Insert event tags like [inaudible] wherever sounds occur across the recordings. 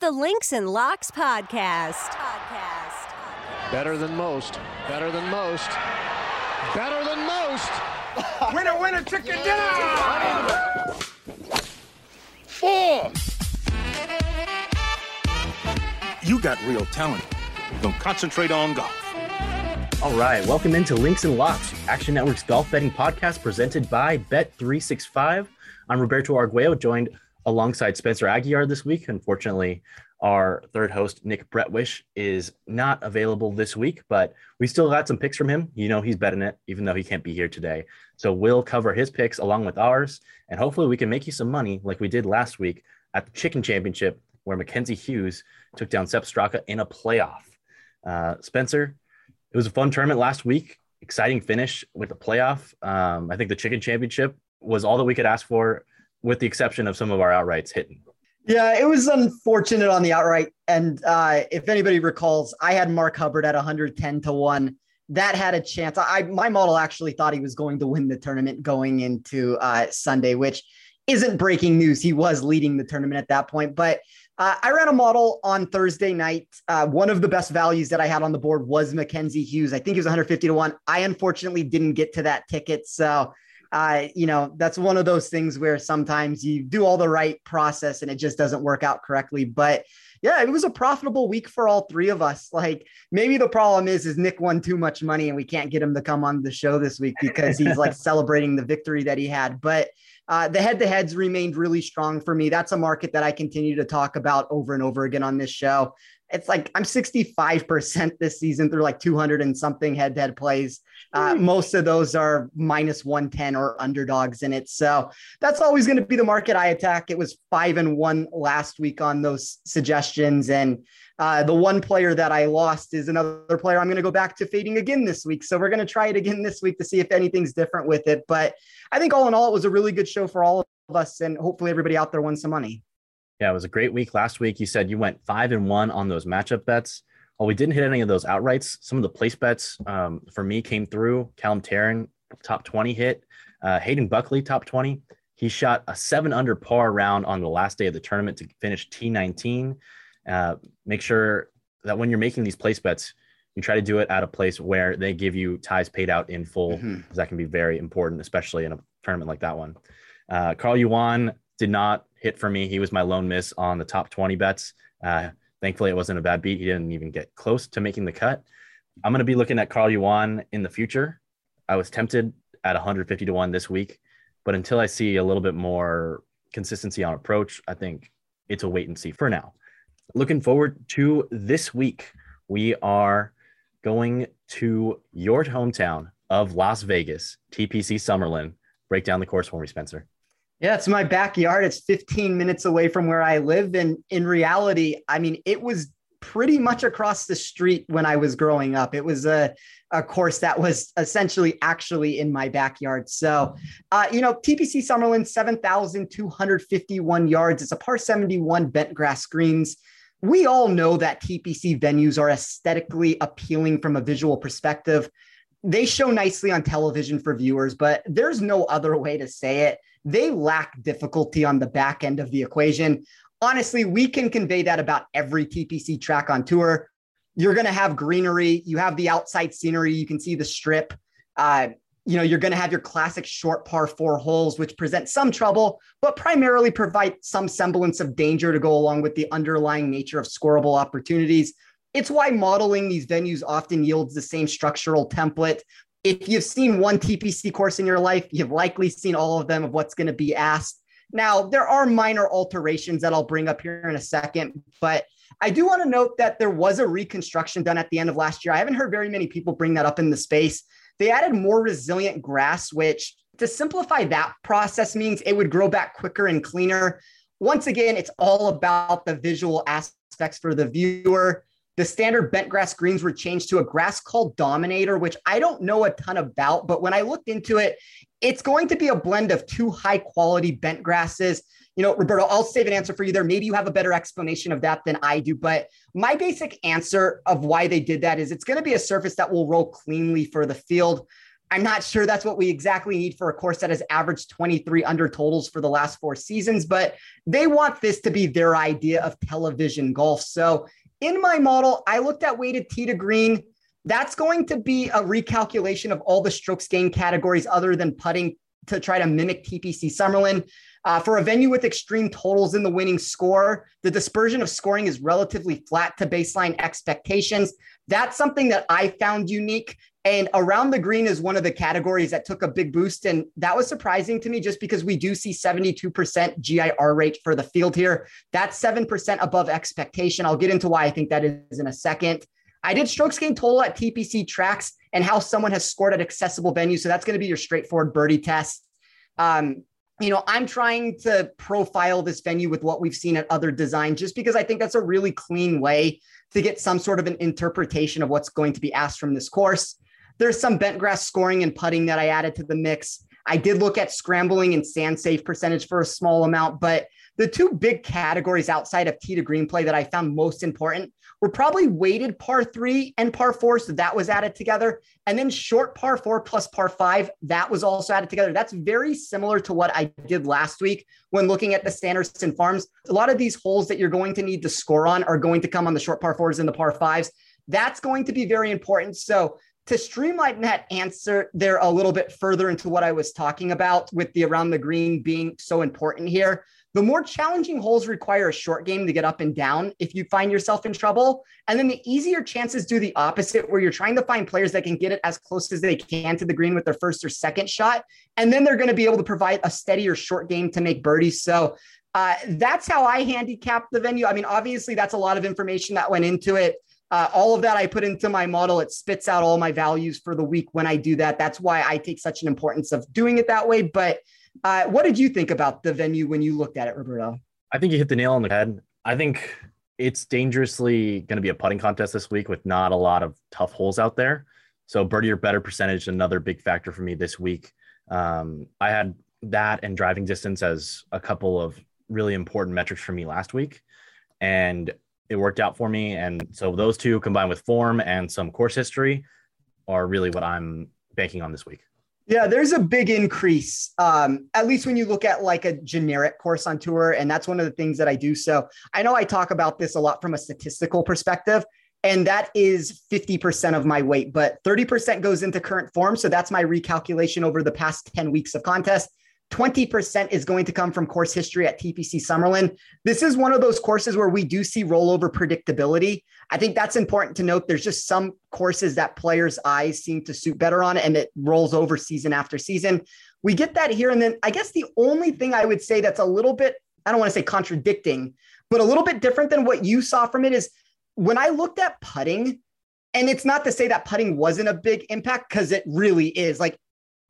the Links and Locks podcast. Podcast. Better than most. Better than most. Better than most. winner, winner, chicken dinner. Four. You got real talent. Don't concentrate on golf. All right, welcome into Links and Locks, Action Network's golf betting podcast presented by Bet365. I'm Roberto Arguello, joined alongside Spencer Aguiar this week. Unfortunately, our third host, Nick Bretwish, is not available this week, but we still got some picks from him. You know, he's betting it, even though he can't be here today. So we'll cover his picks along with ours, and hopefully we can make you some money like we did last week at the Chicken Championship, where Mackenzie Hughes took down Sepp Straka in a playoff. Uh, Spencer, it was a fun tournament last week. Exciting finish with the playoff. Um, I think the Chicken Championship was all that we could ask for with the exception of some of our outrights hitting. Yeah, it was unfortunate on the outright. And uh, if anybody recalls, I had Mark Hubbard at 110 to 1. That had a chance. I my model actually thought he was going to win the tournament going into uh, Sunday, which isn't breaking news. He was leading the tournament at that point. But uh, I ran a model on Thursday night. Uh, one of the best values that I had on the board was Mackenzie Hughes. I think he was 150 to 1. I unfortunately didn't get to that ticket. So uh, you know, that's one of those things where sometimes you do all the right process and it just doesn't work out correctly. But yeah, it was a profitable week for all three of us. Like maybe the problem is, is Nick won too much money and we can't get him to come on the show this week because he's like [laughs] celebrating the victory that he had. But uh, the head to heads remained really strong for me. That's a market that I continue to talk about over and over again on this show. It's like I'm 65% this season through like 200 and something head to head plays. Uh, most of those are minus 110 or underdogs in it. So that's always going to be the market I attack. It was five and one last week on those suggestions. And uh, the one player that I lost is another player I'm going to go back to fading again this week. So we're going to try it again this week to see if anything's different with it. But I think all in all, it was a really good show for all of us. And hopefully everybody out there won some money. Yeah, it was a great week last week. You said you went five and one on those matchup bets. Well, we didn't hit any of those outrights. Some of the place bets um, for me came through. Callum Tarren, top 20 hit. Uh, Hayden Buckley, top 20. He shot a seven under par round on the last day of the tournament to finish T19. Uh, make sure that when you're making these place bets, you try to do it at a place where they give you ties paid out in full, because mm-hmm. that can be very important, especially in a tournament like that one. Uh, Carl Yuan did not hit for me. He was my lone miss on the top 20 bets. Uh, Thankfully, it wasn't a bad beat. He didn't even get close to making the cut. I'm going to be looking at Carl Yuan in the future. I was tempted at 150 to 1 this week, but until I see a little bit more consistency on approach, I think it's a wait and see for now. Looking forward to this week. We are going to your hometown of Las Vegas, TPC Summerlin. Break down the course for me, Spencer. Yeah, it's my backyard. It's 15 minutes away from where I live. And in reality, I mean, it was pretty much across the street when I was growing up. It was a, a course that was essentially actually in my backyard. So, uh, you know, TPC Summerlin, 7,251 yards. It's a par 71 bent grass greens. We all know that TPC venues are aesthetically appealing from a visual perspective. They show nicely on television for viewers, but there's no other way to say it they lack difficulty on the back end of the equation. Honestly, we can convey that about every TPC track on tour. You're going to have greenery, you have the outside scenery, you can see the strip. Uh, you know, you're going to have your classic short par four holes, which present some trouble, but primarily provide some semblance of danger to go along with the underlying nature of scoreable opportunities. It's why modeling these venues often yields the same structural template if you've seen one TPC course in your life, you've likely seen all of them of what's going to be asked. Now, there are minor alterations that I'll bring up here in a second, but I do want to note that there was a reconstruction done at the end of last year. I haven't heard very many people bring that up in the space. They added more resilient grass, which to simplify that process means it would grow back quicker and cleaner. Once again, it's all about the visual aspects for the viewer. The standard bent grass greens were changed to a grass called Dominator, which I don't know a ton about, but when I looked into it, it's going to be a blend of two high quality bent grasses. You know, Roberto, I'll save an answer for you there. Maybe you have a better explanation of that than I do. But my basic answer of why they did that is it's going to be a surface that will roll cleanly for the field. I'm not sure that's what we exactly need for a course that has averaged 23 under totals for the last four seasons, but they want this to be their idea of television golf. So in my model, I looked at weighted tee to green. That's going to be a recalculation of all the strokes gain categories other than putting to try to mimic TPC Summerlin. Uh, for a venue with extreme totals in the winning score, the dispersion of scoring is relatively flat to baseline expectations. That's something that I found unique. And around the green is one of the categories that took a big boost. And that was surprising to me just because we do see 72% GIR rate for the field here. That's 7% above expectation. I'll get into why I think that is in a second. I did strokes gain total at TPC tracks and how someone has scored at accessible venues. So that's going to be your straightforward birdie test. Um, you know, I'm trying to profile this venue with what we've seen at other designs, just because I think that's a really clean way to get some sort of an interpretation of what's going to be asked from this course. There's some bent grass scoring and putting that I added to the mix. I did look at scrambling and sand save percentage for a small amount, but the two big categories outside of tee to green play that I found most important were probably weighted par three and par four. So that was added together. And then short par four plus par five, that was also added together. That's very similar to what I did last week when looking at the Sanderson Farms. A lot of these holes that you're going to need to score on are going to come on the short par fours and the par fives. That's going to be very important. So to streamline that answer there a little bit further into what I was talking about with the around the green being so important here. The more challenging holes require a short game to get up and down if you find yourself in trouble. And then the easier chances do the opposite, where you're trying to find players that can get it as close as they can to the green with their first or second shot. And then they're going to be able to provide a steadier short game to make birdies. So uh, that's how I handicap the venue. I mean, obviously, that's a lot of information that went into it. Uh, all of that I put into my model. It spits out all my values for the week when I do that. That's why I take such an importance of doing it that way. But uh, what did you think about the venue when you looked at it, Roberto? I think you hit the nail on the head. I think it's dangerously going to be a putting contest this week with not a lot of tough holes out there. So birdie or better percentage, another big factor for me this week. Um, I had that and driving distance as a couple of really important metrics for me last week, and it worked out for me. And so those two combined with form and some course history are really what I'm banking on this week. Yeah, there's a big increase, um, at least when you look at like a generic course on tour. And that's one of the things that I do. So I know I talk about this a lot from a statistical perspective, and that is 50% of my weight, but 30% goes into current form. So that's my recalculation over the past 10 weeks of contest. 20% is going to come from course history at TPC Summerlin. This is one of those courses where we do see rollover predictability. I think that's important to note. There's just some courses that players' eyes seem to suit better on, and it rolls over season after season. We get that here. And then I guess the only thing I would say that's a little bit, I don't want to say contradicting, but a little bit different than what you saw from it is when I looked at putting, and it's not to say that putting wasn't a big impact because it really is. Like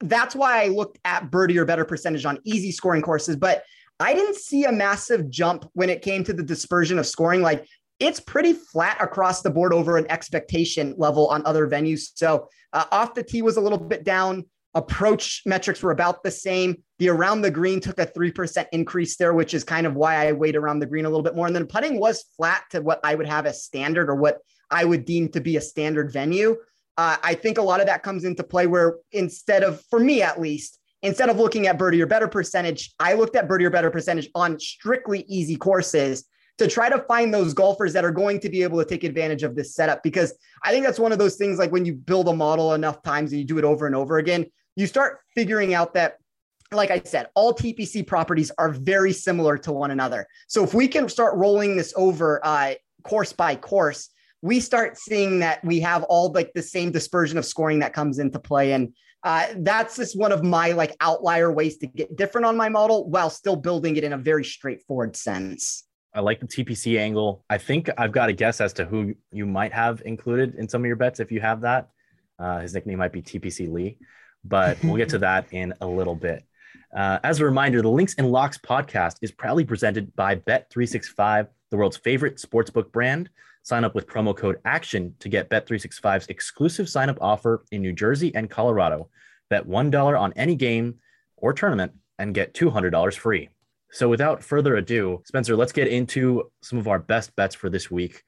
that's why I looked at birdie or better percentage on easy scoring courses, but I didn't see a massive jump when it came to the dispersion of scoring. Like it's pretty flat across the board over an expectation level on other venues. So uh, off the tee was a little bit down. Approach metrics were about the same. The around the green took a 3% increase there, which is kind of why I weighed around the green a little bit more. And then putting was flat to what I would have as standard or what I would deem to be a standard venue. Uh, I think a lot of that comes into play where instead of, for me at least, instead of looking at birdie or better percentage, I looked at birdie or better percentage on strictly easy courses to try to find those golfers that are going to be able to take advantage of this setup. Because I think that's one of those things like when you build a model enough times and you do it over and over again, you start figuring out that like I said, all TPC properties are very similar to one another. So if we can start rolling this over uh, course by course, we start seeing that we have all like the same dispersion of scoring that comes into play. And uh, that's just one of my like outlier ways to get different on my model while still building it in a very straightforward sense. I like the TPC angle. I think I've got a guess as to who you might have included in some of your bets if you have that. Uh, his nickname might be TPC Lee, but we'll get to [laughs] that in a little bit. Uh, as a reminder, the Links and Locks podcast is proudly presented by Bet365, the world's favorite sportsbook brand. Sign up with promo code ACTION to get Bet365's exclusive sign up offer in New Jersey and Colorado. Bet $1 on any game or tournament and get $200 free. So, without further ado, Spencer, let's get into some of our best bets for this week.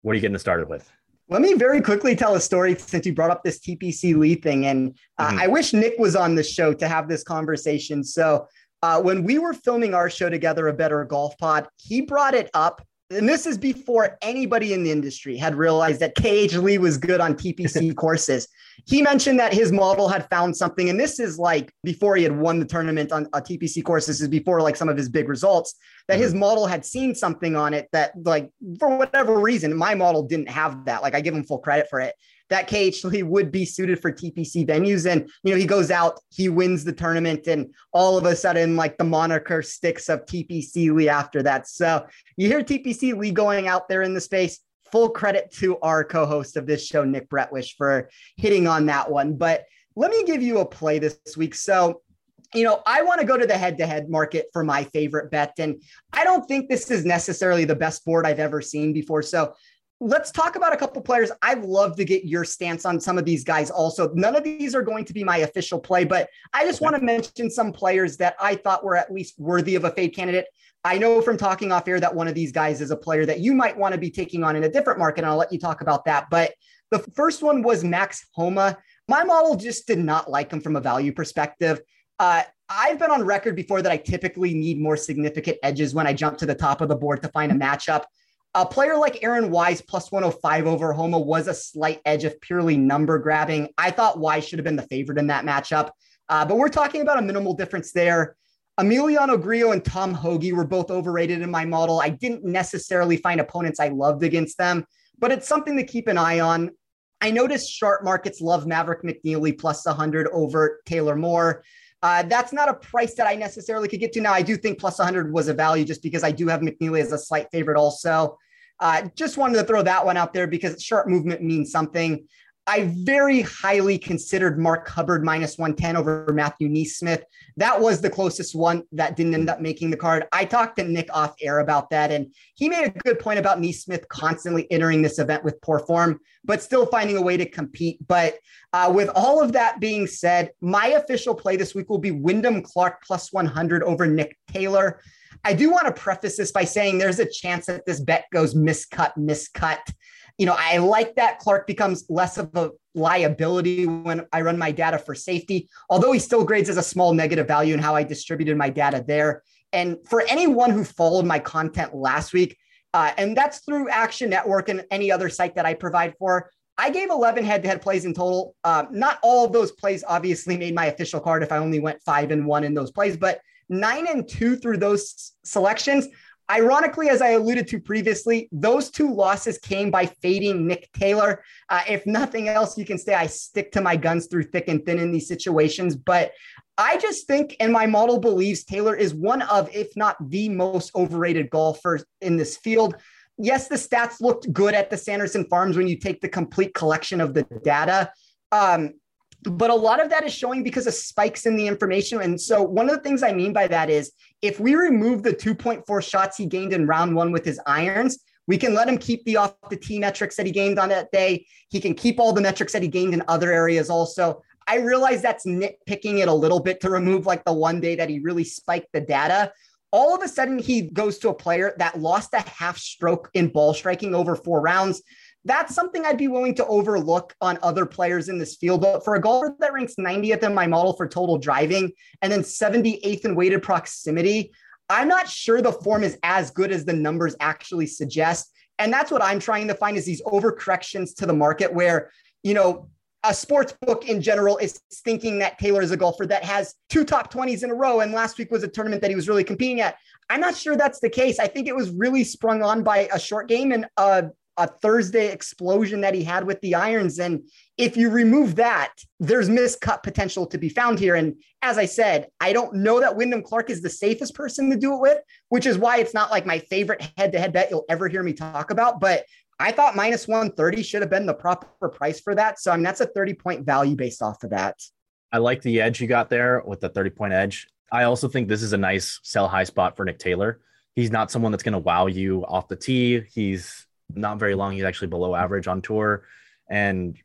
What are you getting started with? Let me very quickly tell a story since you brought up this TPC Lee thing. And uh, mm-hmm. I wish Nick was on the show to have this conversation. So uh, when we were filming our show together, A Better Golf Pod, he brought it up and this is before anybody in the industry had realized that KH Lee was good on TPC [laughs] courses. He mentioned that his model had found something, and this is like before he had won the tournament on a TPC course. This is before like some of his big results. That mm-hmm. his model had seen something on it that, like, for whatever reason, my model didn't have that. Like, I give him full credit for it that KH Lee would be suited for TPC venues. And, you know, he goes out, he wins the tournament, and all of a sudden, like the moniker sticks of TPC Lee after that. So you hear TPC Lee going out there in the space. Full credit to our co host of this show, Nick Bretwish, for hitting on that one. But let me give you a play this week. So, you know, I want to go to the head to head market for my favorite bet. And I don't think this is necessarily the best board I've ever seen before. So let's talk about a couple players. I'd love to get your stance on some of these guys also. None of these are going to be my official play, but I just want to mention some players that I thought were at least worthy of a fade candidate. I know from talking off air that one of these guys is a player that you might want to be taking on in a different market, and I'll let you talk about that. But the first one was Max Homa. My model just did not like him from a value perspective. Uh, I've been on record before that I typically need more significant edges when I jump to the top of the board to find a matchup. A player like Aaron Wise plus 105 over Homa was a slight edge of purely number grabbing. I thought Wise should have been the favorite in that matchup, uh, but we're talking about a minimal difference there. Emiliano Grillo and Tom Hoge were both overrated in my model. I didn't necessarily find opponents I loved against them, but it's something to keep an eye on. I noticed sharp markets love Maverick McNealy plus 100 over Taylor Moore. Uh, that's not a price that I necessarily could get to. Now, I do think plus 100 was a value just because I do have McNealy as a slight favorite also. Uh, just wanted to throw that one out there because sharp movement means something. I very highly considered Mark Hubbard minus 110 over Matthew NeSmith. That was the closest one that didn't end up making the card. I talked to Nick off air about that, and he made a good point about NeSmith constantly entering this event with poor form, but still finding a way to compete. But uh, with all of that being said, my official play this week will be Wyndham Clark plus 100 over Nick Taylor. I do want to preface this by saying there's a chance that this bet goes miscut, miscut you know, I like that Clark becomes less of a liability when I run my data for safety, although he still grades as a small negative value in how I distributed my data there. And for anyone who followed my content last week, uh, and that's through Action Network and any other site that I provide for, I gave 11 head to head plays in total. Uh, not all of those plays obviously made my official card if I only went five and one in those plays, but nine and two through those selections. Ironically, as I alluded to previously, those two losses came by fading Nick Taylor. Uh, if nothing else, you can say I stick to my guns through thick and thin in these situations. But I just think, and my model believes Taylor is one of, if not the most overrated golfer in this field. Yes, the stats looked good at the Sanderson Farms when you take the complete collection of the data. Um, but a lot of that is showing because of spikes in the information. And so, one of the things I mean by that is if we remove the 2.4 shots he gained in round one with his irons, we can let him keep the off the tee metrics that he gained on that day. He can keep all the metrics that he gained in other areas also. I realize that's nitpicking it a little bit to remove like the one day that he really spiked the data. All of a sudden, he goes to a player that lost a half stroke in ball striking over four rounds that's something I'd be willing to overlook on other players in this field. But for a golfer that ranks 90th in my model for total driving and then 78th in weighted proximity, I'm not sure the form is as good as the numbers actually suggest. And that's what I'm trying to find is these overcorrections to the market where, you know, a sports book in general is thinking that Taylor is a golfer that has two top 20s in a row. And last week was a tournament that he was really competing at. I'm not sure that's the case. I think it was really sprung on by a short game and a a Thursday explosion that he had with the irons. And if you remove that, there's miscut potential to be found here. And as I said, I don't know that Wyndham Clark is the safest person to do it with, which is why it's not like my favorite head to head bet you'll ever hear me talk about. But I thought minus 130 should have been the proper price for that. So, I mean, that's a 30 point value based off of that. I like the edge you got there with the 30 point edge. I also think this is a nice sell high spot for Nick Taylor. He's not someone that's going to wow you off the tee. He's not very long. He's actually below average on tour, and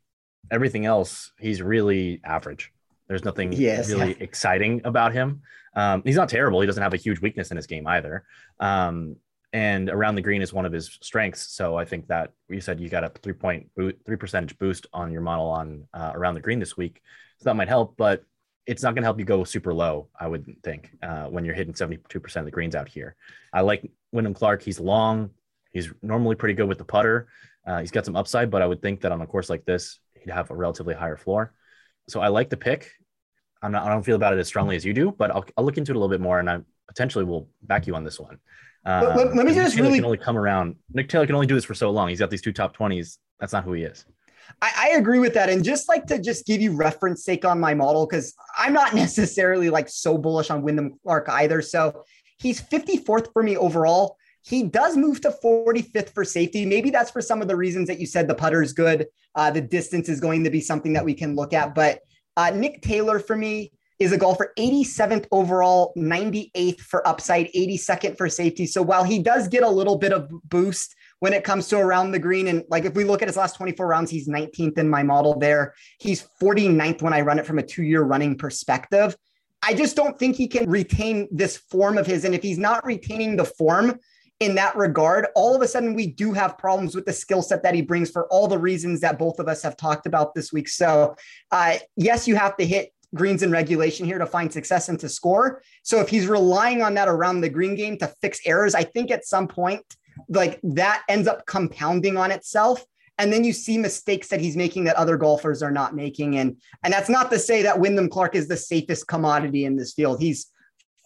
everything else, he's really average. There's nothing yes, really yeah. exciting about him. Um, he's not terrible. He doesn't have a huge weakness in his game either. Um, and around the green is one of his strengths. So I think that you said you got a three point three percentage boost on your model on uh, around the green this week, so that might help. But it's not going to help you go super low, I would think, uh, when you're hitting 72% of the greens out here. I like Wyndham Clark. He's long. He's normally pretty good with the putter. Uh, he's got some upside, but I would think that on a course like this, he'd have a relatively higher floor. So I like the pick. I'm not, I don't feel about it as strongly as you do, but I'll, I'll look into it a little bit more and I potentially will back you on this one. Um, let, let, me just really can only come around. Nick Taylor can only do this for so long. He's got these two top 20s. That's not who he is. I, I, agree with that. And just like to just give you reference sake on my model, because I'm not [laughs] necessarily like so bullish on Wyndham Clark either. So he's 54th for me overall. He does move to 45th for safety. Maybe that's for some of the reasons that you said the putter is good. Uh, the distance is going to be something that we can look at. But uh, Nick Taylor for me is a golfer 87th overall, 98th for upside, 82nd for safety. So while he does get a little bit of boost when it comes to around the green, and like if we look at his last 24 rounds, he's 19th in my model there. He's 49th when I run it from a two year running perspective. I just don't think he can retain this form of his. And if he's not retaining the form, in that regard, all of a sudden we do have problems with the skill set that he brings for all the reasons that both of us have talked about this week. So, uh, yes, you have to hit greens in regulation here to find success and to score. So, if he's relying on that around the green game to fix errors, I think at some point, like that ends up compounding on itself. And then you see mistakes that he's making that other golfers are not making. And, and that's not to say that Wyndham Clark is the safest commodity in this field. He's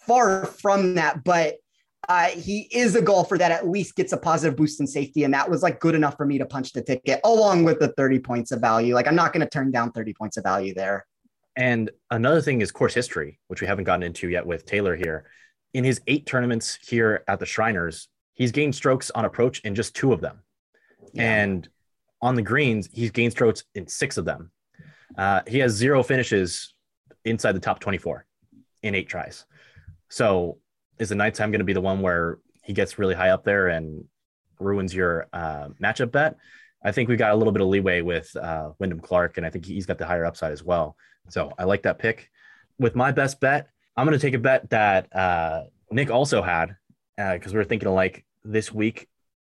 far from that. But uh, he is a golfer that at least gets a positive boost in safety. And that was like good enough for me to punch the ticket along with the 30 points of value. Like I'm not going to turn down 30 points of value there. And another thing is course history, which we haven't gotten into yet with Taylor here. In his eight tournaments here at the Shriners, he's gained strokes on approach in just two of them. Yeah. And on the greens, he's gained strokes in six of them. Uh, he has zero finishes inside the top 24 in eight tries. So is the nighttime going to be the one where he gets really high up there and ruins your uh, matchup bet? I think we got a little bit of leeway with uh, Wyndham Clark, and I think he's got the higher upside as well. So I like that pick. With my best bet, I'm going to take a bet that uh, Nick also had because uh, we are thinking alike this week,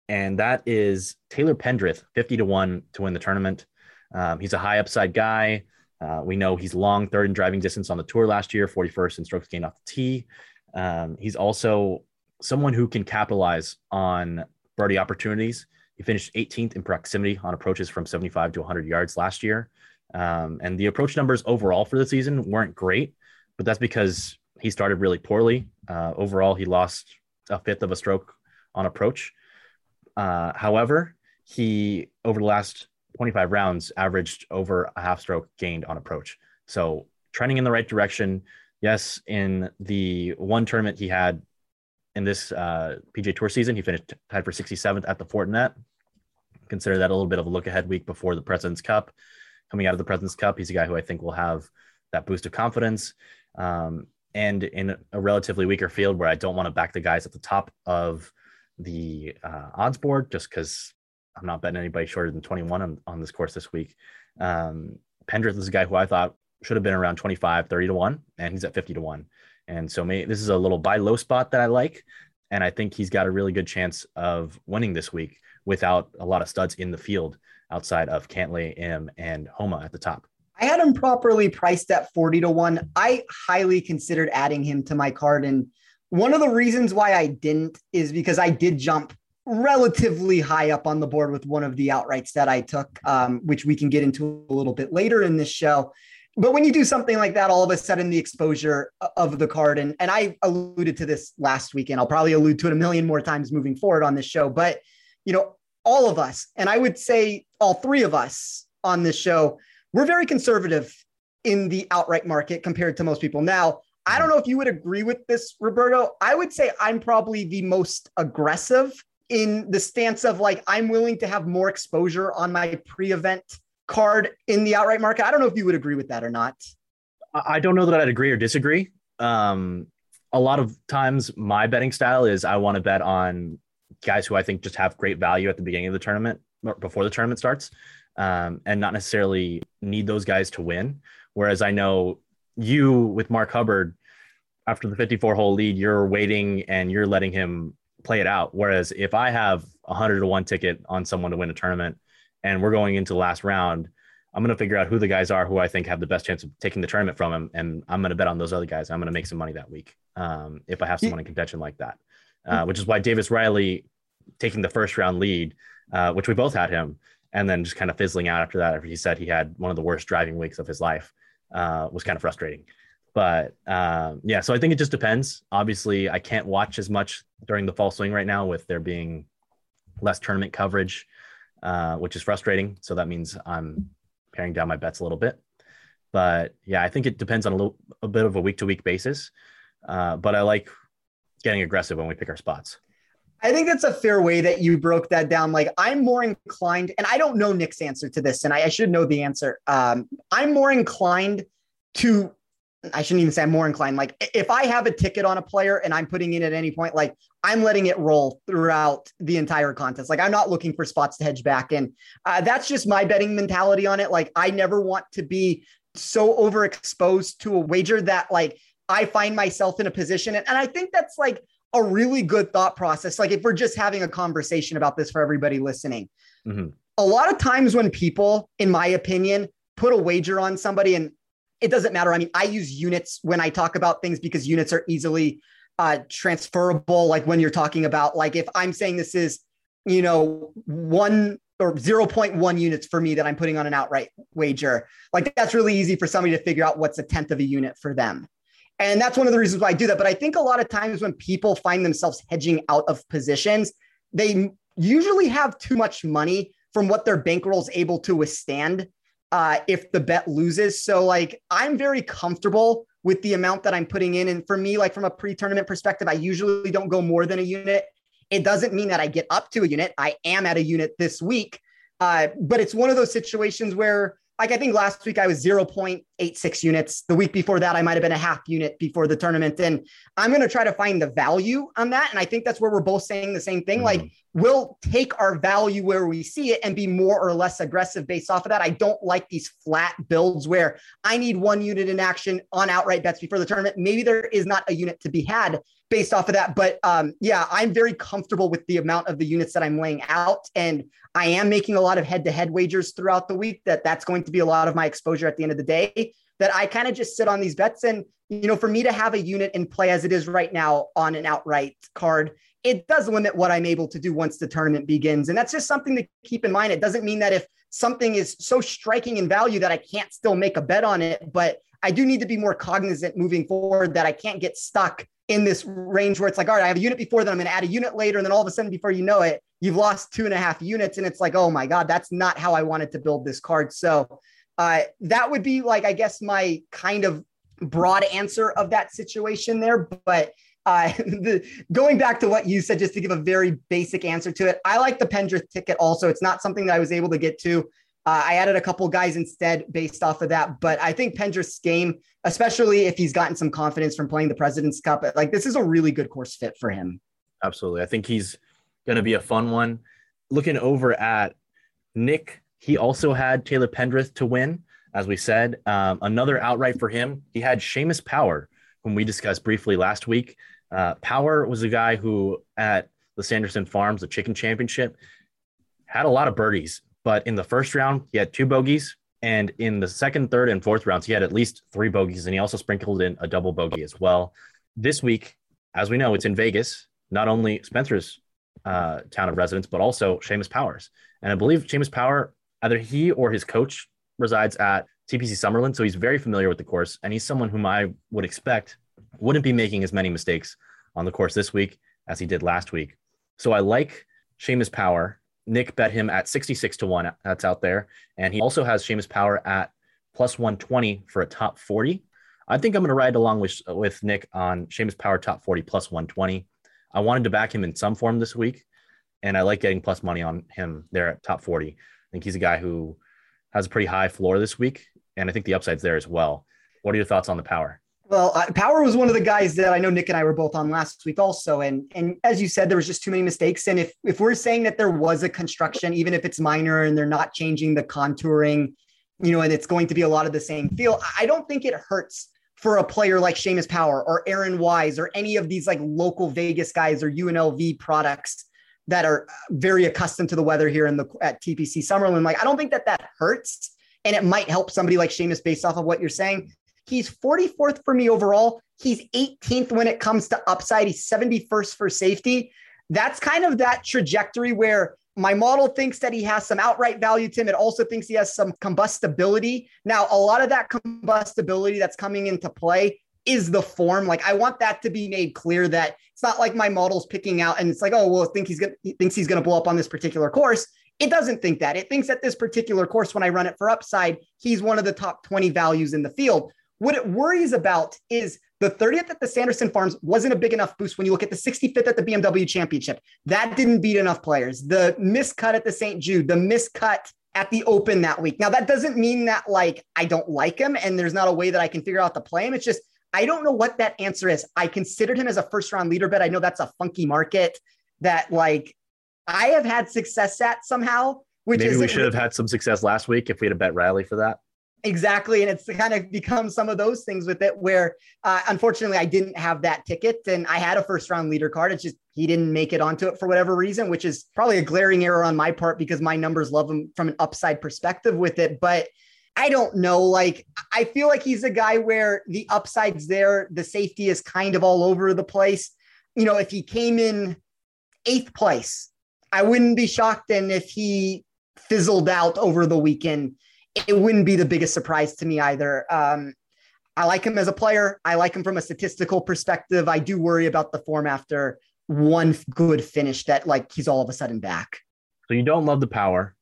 and that is Taylor Pendrith, 50 to 1 to win the tournament. Um, he's a high upside guy. Uh, we know he's long third in driving distance on the tour last year, 41st in strokes gained off the tee. Um, he's also someone who can capitalize on birdie opportunities. He finished 18th in proximity on approaches from 75 to 100 yards last year. Um, and the approach numbers overall for the season weren't great, but that's because he started really poorly. Uh, overall, he lost a fifth of a stroke on approach. Uh, however, he, over the last 25 rounds, averaged over a half stroke gained on approach. So trending in the right direction yes, in the one tournament he had in this uh, PGA Tour season, he finished tied for 67th at the Fortinet. Consider that a little bit of a look ahead week before the President's Cup. Coming out of the President's Cup, he's a guy who I think will have that boost of confidence. Um, and in a relatively weaker field where I don't want to back the guys at the top of the uh, odds board just because I'm not betting anybody shorter than 21 on, on this course this week. Um, Pendrith is a guy who I thought should have been around 25, 30 to 1, and he's at 50 to 1. And so may, this is a little buy low spot that I like. And I think he's got a really good chance of winning this week without a lot of studs in the field outside of Cantlay, Im, and Homa at the top. I had him properly priced at 40 to 1. I highly considered adding him to my card. And one of the reasons why I didn't is because I did jump relatively high up on the board with one of the outrights that I took, um, which we can get into a little bit later in this show but when you do something like that, all of a sudden the exposure of the card, and, and I alluded to this last weekend, I'll probably allude to it a million more times moving forward on this show, but you know, all of us, and I would say all three of us on this show, we're very conservative in the outright market compared to most people. Now, I don't know if you would agree with this, Roberto. I would say I'm probably the most aggressive in the stance of like, I'm willing to have more exposure on my pre event card in the outright market. I don't know if you would agree with that or not. I don't know that I'd agree or disagree. Um, a lot of times, my betting style is I want to bet on guys who I think just have great value at the beginning of the tournament before the tournament starts, um, and not necessarily need those guys to win. Whereas I know you with Mark Hubbard, after the 54 hole lead, you're waiting and you're letting him play it out. Whereas if I have a hundred to one ticket on someone to win a tournament and we're going into the last round, I'm going to figure out who the guys are who I think have the best chance of taking the tournament from him. And I'm going to bet on those other guys. I'm going to make some money that week. Um, if I have someone in contention like that, uh, which is why Davis Riley taking the first round lead, uh, which we both had him, and then just kind of fizzling out after that, after he said he had one of the worst driving weeks of his life, uh, was kind of frustrating. But um, yeah, so I think it just depends. Obviously, I can't watch as much during the fall swing right now with there being less tournament coverage, uh, which is frustrating. So that means I'm paring down my bets a little bit. But yeah, I think it depends on a little a bit of a week to week basis. Uh, but I like getting aggressive when we pick our spots. I think that's a fair way that you broke that down. Like, I'm more inclined, and I don't know Nick's answer to this, and I, I should know the answer. Um, I'm more inclined to I shouldn't even say I'm more inclined. Like if I have a ticket on a player and I'm putting in at any point, like I'm letting it roll throughout the entire contest. Like I'm not looking for spots to hedge back in. Uh, that's just my betting mentality on it. Like I never want to be so overexposed to a wager that like I find myself in a position. And, and I think that's like a really good thought process. Like if we're just having a conversation about this for everybody listening, mm-hmm. a lot of times when people, in my opinion, put a wager on somebody and it doesn't matter. I mean, I use units when I talk about things because units are easily uh, transferable. Like when you're talking about, like, if I'm saying this is, you know, one or 0.1 units for me that I'm putting on an outright wager, like that's really easy for somebody to figure out what's a tenth of a unit for them. And that's one of the reasons why I do that. But I think a lot of times when people find themselves hedging out of positions, they usually have too much money from what their bankroll is able to withstand uh, if the bet loses. So like I'm very comfortable with the amount that I'm putting in. And for me, like from a pre-tournament perspective, I usually don't go more than a unit. It doesn't mean that I get up to a unit. I am at a unit this week. Uh, but it's one of those situations where like I think last week I was 0.86 units. The week before that, I might have been a half unit before the tournament. And I'm going to try to find the value on that. And I think that's where we're both saying the same thing. Mm-hmm. Like we'll take our value where we see it and be more or less aggressive based off of that. I don't like these flat builds where I need one unit in action on outright bets before the tournament. Maybe there is not a unit to be had based off of that. But um, yeah, I'm very comfortable with the amount of the units that I'm laying out. And I am making a lot of head to head wagers throughout the week that that's going to be a lot of my exposure at the end of the day that I kind of just sit on these bets. And, you know, for me to have a unit in play as it is right now on an outright card, it does limit what I'm able to do once the tournament begins. And that's just something to keep in mind. It doesn't mean that if something is so striking in value that I can't still make a bet on it, but I do need to be more cognizant moving forward that I can't get stuck in this range where it's like, all right, I have a unit before, then I'm going to add a unit later. And then all of a sudden, before you know it, you've lost two and a half units. And it's like, oh my God, that's not how I wanted to build this card. So uh, that would be like, I guess, my kind of broad answer of that situation there. But uh, [laughs] the, going back to what you said, just to give a very basic answer to it, I like the Pendrith ticket also. It's not something that I was able to get to. Uh, I added a couple guys instead based off of that. But I think Pendrith's game, especially if he's gotten some confidence from playing the President's Cup, like this is a really good course fit for him. Absolutely. I think he's going to be a fun one. Looking over at Nick, he also had Taylor Pendrith to win, as we said. Um, another outright for him. He had Seamus Power, whom we discussed briefly last week. Uh, Power was a guy who at the Sanderson Farms, the chicken championship, had a lot of birdies but in the first round, he had two bogeys. And in the second, third, and fourth rounds, he had at least three bogeys. And he also sprinkled in a double bogey as well. This week, as we know, it's in Vegas, not only Spencer's uh, town of residence, but also Seamus Power's. And I believe Seamus Power, either he or his coach resides at TPC Summerlin. So he's very familiar with the course. And he's someone whom I would expect wouldn't be making as many mistakes on the course this week as he did last week. So I like Seamus Power Nick bet him at 66 to 1. That's out there. And he also has Seamus Power at plus 120 for a top 40. I think I'm going to ride along with, with Nick on Seamus Power top 40 plus 120. I wanted to back him in some form this week, and I like getting plus money on him there at top 40. I think he's a guy who has a pretty high floor this week, and I think the upside's there as well. What are your thoughts on the power? Well, uh, Power was one of the guys that I know Nick and I were both on last week also. And and as you said, there was just too many mistakes. And if if we're saying that there was a construction, even if it's minor and they're not changing the contouring, you know, and it's going to be a lot of the same feel, I don't think it hurts for a player like Seamus Power or Aaron Wise or any of these like local Vegas guys or UNLV products that are very accustomed to the weather here in the at TPC Summerlin. Like, I don't think that that hurts, and it might help somebody like Seamus based off of what you're saying. He's 44th for me overall. He's 18th when it comes to upside. He's 71st for safety. That's kind of that trajectory where my model thinks that he has some outright value to him. It also thinks he has some combustibility. Now, a lot of that combustibility that's coming into play is the form. Like I want that to be made clear that it's not like my model's picking out and it's like, oh, well, think he's gonna he thinks he's gonna blow up on this particular course. It doesn't think that. It thinks that this particular course, when I run it for upside, he's one of the top 20 values in the field. What it worries about is the 30th at the Sanderson Farms wasn't a big enough boost when you look at the 65th at the BMW Championship. That didn't beat enough players. The miscut at the St. Jude, the miscut at the Open that week. Now, that doesn't mean that like I don't like him and there's not a way that I can figure out to play him. It's just I don't know what that answer is. I considered him as a first round leader bet. I know that's a funky market that like I have had success at somehow. Which maybe we should have had some success last week if we had a bet Riley for that. Exactly. And it's kind of become some of those things with it where uh, unfortunately I didn't have that ticket and I had a first round leader card. It's just he didn't make it onto it for whatever reason, which is probably a glaring error on my part because my numbers love him from an upside perspective with it. But I don't know. Like, I feel like he's a guy where the upside's there, the safety is kind of all over the place. You know, if he came in eighth place, I wouldn't be shocked. And if he fizzled out over the weekend, it wouldn't be the biggest surprise to me either. Um, I like him as a player. I like him from a statistical perspective. I do worry about the form after one good finish that, like, he's all of a sudden back. So you don't love the power,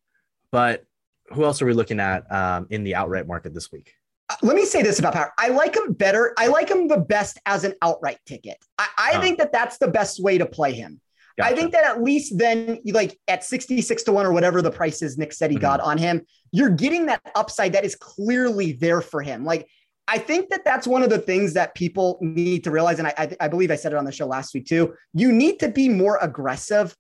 but who else are we looking at um, in the outright market this week? Uh, let me say this about Power. I like him bettor. I like him the best as an outright ticket. I, I uh, think that that's the best way to play him. Gotcha. I think that at least then, like at 66 to 1 or whatever the price is Nick said he mm-hmm. got on him, you're getting that upside that is clearly there for him. Like, I think that that's one of the things that people need to realize. And I, I, I believe I said it on the show last week too. You need to be more aggressive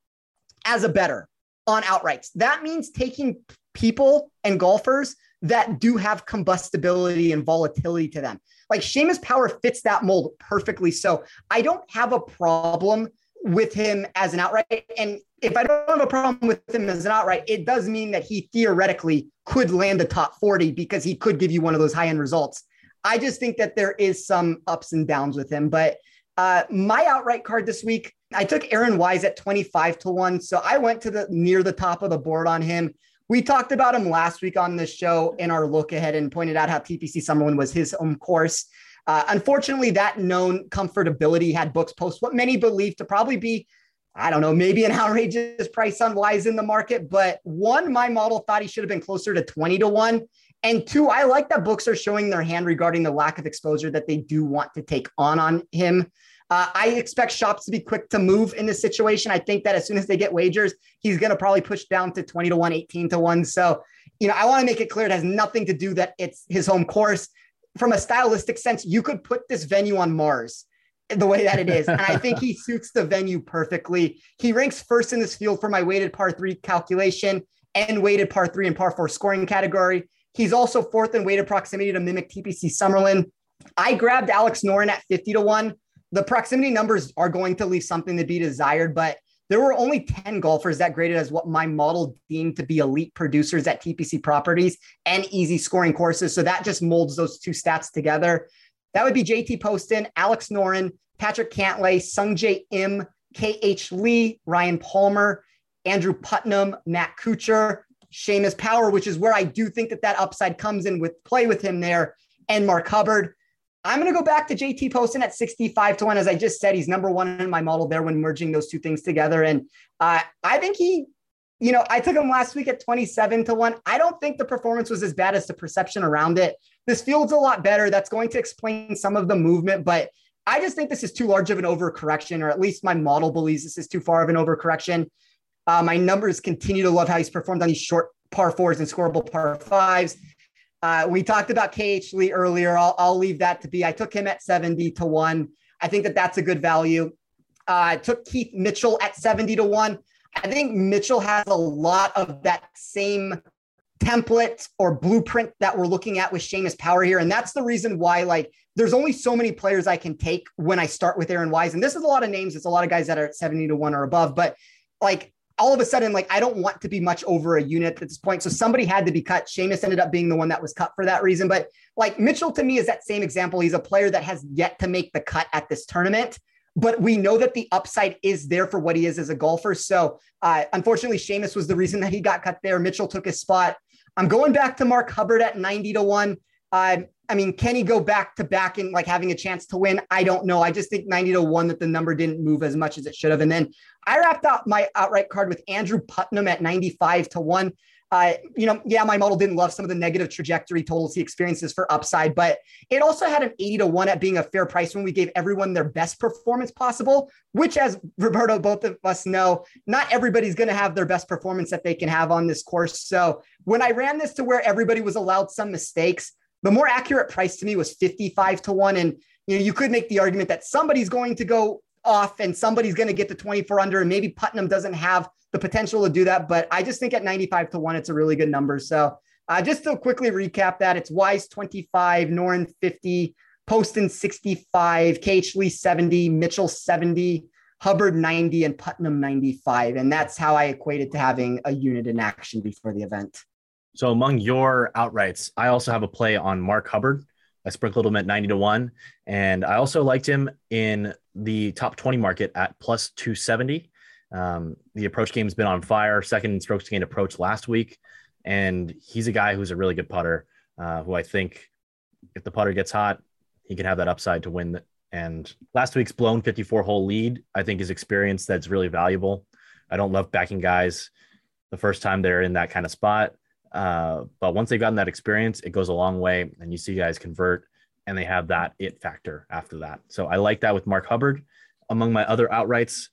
as a better on outrights. That means taking people and golfers that do have combustibility and volatility to them. Like Seamus Power fits that mold perfectly. So I don't have a problem with him as an outright. And if I don't have a problem with him as an outright, it does mean that he theoretically could land the top 40 because he could give you one of those high end results. I just think that there is some ups and downs with him. But uh, my outright card this week, I took Aaron Wise at 25 to 1. So I went to the near the top of the board on him. We talked about him last week on the show in our look ahead and pointed out how TPC Summerlin was his home course. Uh, unfortunately, that known comfortability had books post what many believe to probably be, I don't know, maybe an [laughs] outrageous price on Wise in the market. But one, my model thought he should have been closer to 20 to 1. And two, I like that books are showing their hand regarding the lack of exposure that they do want to take on on him. Uh, I expect shops to be quick to move in this situation. I think that as soon as they get wagers, he's going to probably push down to 20 to 1, 18 to 1. So, you know, I want to make it clear it has nothing to do that it's his home course. From a stylistic sense, you could put this venue on Mars the way that it is. And I think he suits the venue perfectly. He ranks first in this field for my weighted par three calculation and weighted par three and par four scoring category. He's also fourth in weighted proximity to mimic TPC Summerlin. I grabbed Alex Noren at 50 to 1 the proximity numbers are going to leave something to be desired, but there were only 10 golfers that graded as what my model deemed to be elite producers at TPC properties and easy scoring courses. So that just molds those two stats together. That would be JT Poston, Alex Noren, Patrick Cantlay, Sungjae Im, KH Lee, Ryan Palmer, Andrew Putnam, Matt Kuchar, Seamus Power, which is where I do think that that upside comes in with play with him there, and Mark Hubbard. I'm going to go back to JT Poston at 65 to 1. As I just said, he's number one in my model there when merging those two things together. And uh, I think he, you know, I took him last week at 27 to 1. I don't think the performance was as bad as the perception around it. This field's a lot better. That's going to explain some of the movement, but I just think this is too large of an overcorrection, or at least my model believes this is too far of an overcorrection. Uh, my numbers continue to love how he's performed on these short par fours and scoreable par fives. Uh, we talked about KH Lee earlier. I'll, I'll leave that to be. I took him at 70 to 1. I think that that's a good value. Uh, I took Keith Mitchell at 70 to 1. I think Mitchell has a lot of that same template or blueprint that we're looking at with Seamus Power here. And that's the reason why, like, there's only so many players I can take when I start with Aaron Wise. And this is a lot of names. It's a lot of guys that are at 70 to 1 or above. But like all of a sudden, like I don't want to be much over a unit at this point. So somebody had to be cut. Seamus ended up being the one that was cut for that reason. But like Mitchell to me is that same example. He's a player that has yet to make the cut at this tournament. But we know that the upside is there for what he is as a golfer. So uh, unfortunately, Seamus was the reason that he got cut there. Mitchell took his spot. I'm going back to Mark Hubbard at 90 to 1. Uh, I mean, can he go back to back and like having a chance to win? I don't know. I just think 90 to 1 that the number didn't move as much as it should have. And then I wrapped up my outright card with Andrew Putnam at 95 to 1. Uh, you know, yeah, my model didn't love some of the negative trajectory totals he experiences for upside, but it also had an 80 to 1 at being a fair price when we gave everyone their best performance possible, which, as Roberto, both of us know, not everybody's going to have their best performance that they can have on this course. So when I ran this to where everybody was allowed some mistakes, the more accurate price to me was 55 to 1. And you know, you could make the argument that somebody's going to go off and somebody's going to get the 24 under, and maybe Putnam doesn't have the potential to do that. But I just think at 95 to 1, it's a really good number. So uh, just to quickly recap that, it's Wise 25, Noren 50, Poston 65, KH Lee 70, Mitchell 70, Hubbard 90, and Putnam 95. And that's how I equated to having a unit in action before the event. So among your outrights, I also have a play on Mark Hubbard. I sprinkled him at 90 to 1. And I also liked him in the top 20 market at plus 270. Um, the approach game's been on fire, second strokes gained approach last week. And he's a guy who's a really good putter, uh, who I think if the putter gets hot, he can have that upside to win. And last week's blown 54 hole lead, I think is experience that's really valuable. I don't love backing guys the first time they're in that kind of spot. Uh, but once they've gotten that experience, it goes a long way, and you see guys convert, and they have that it factor after that. So I like that with Mark Hubbard. Among my other outrights,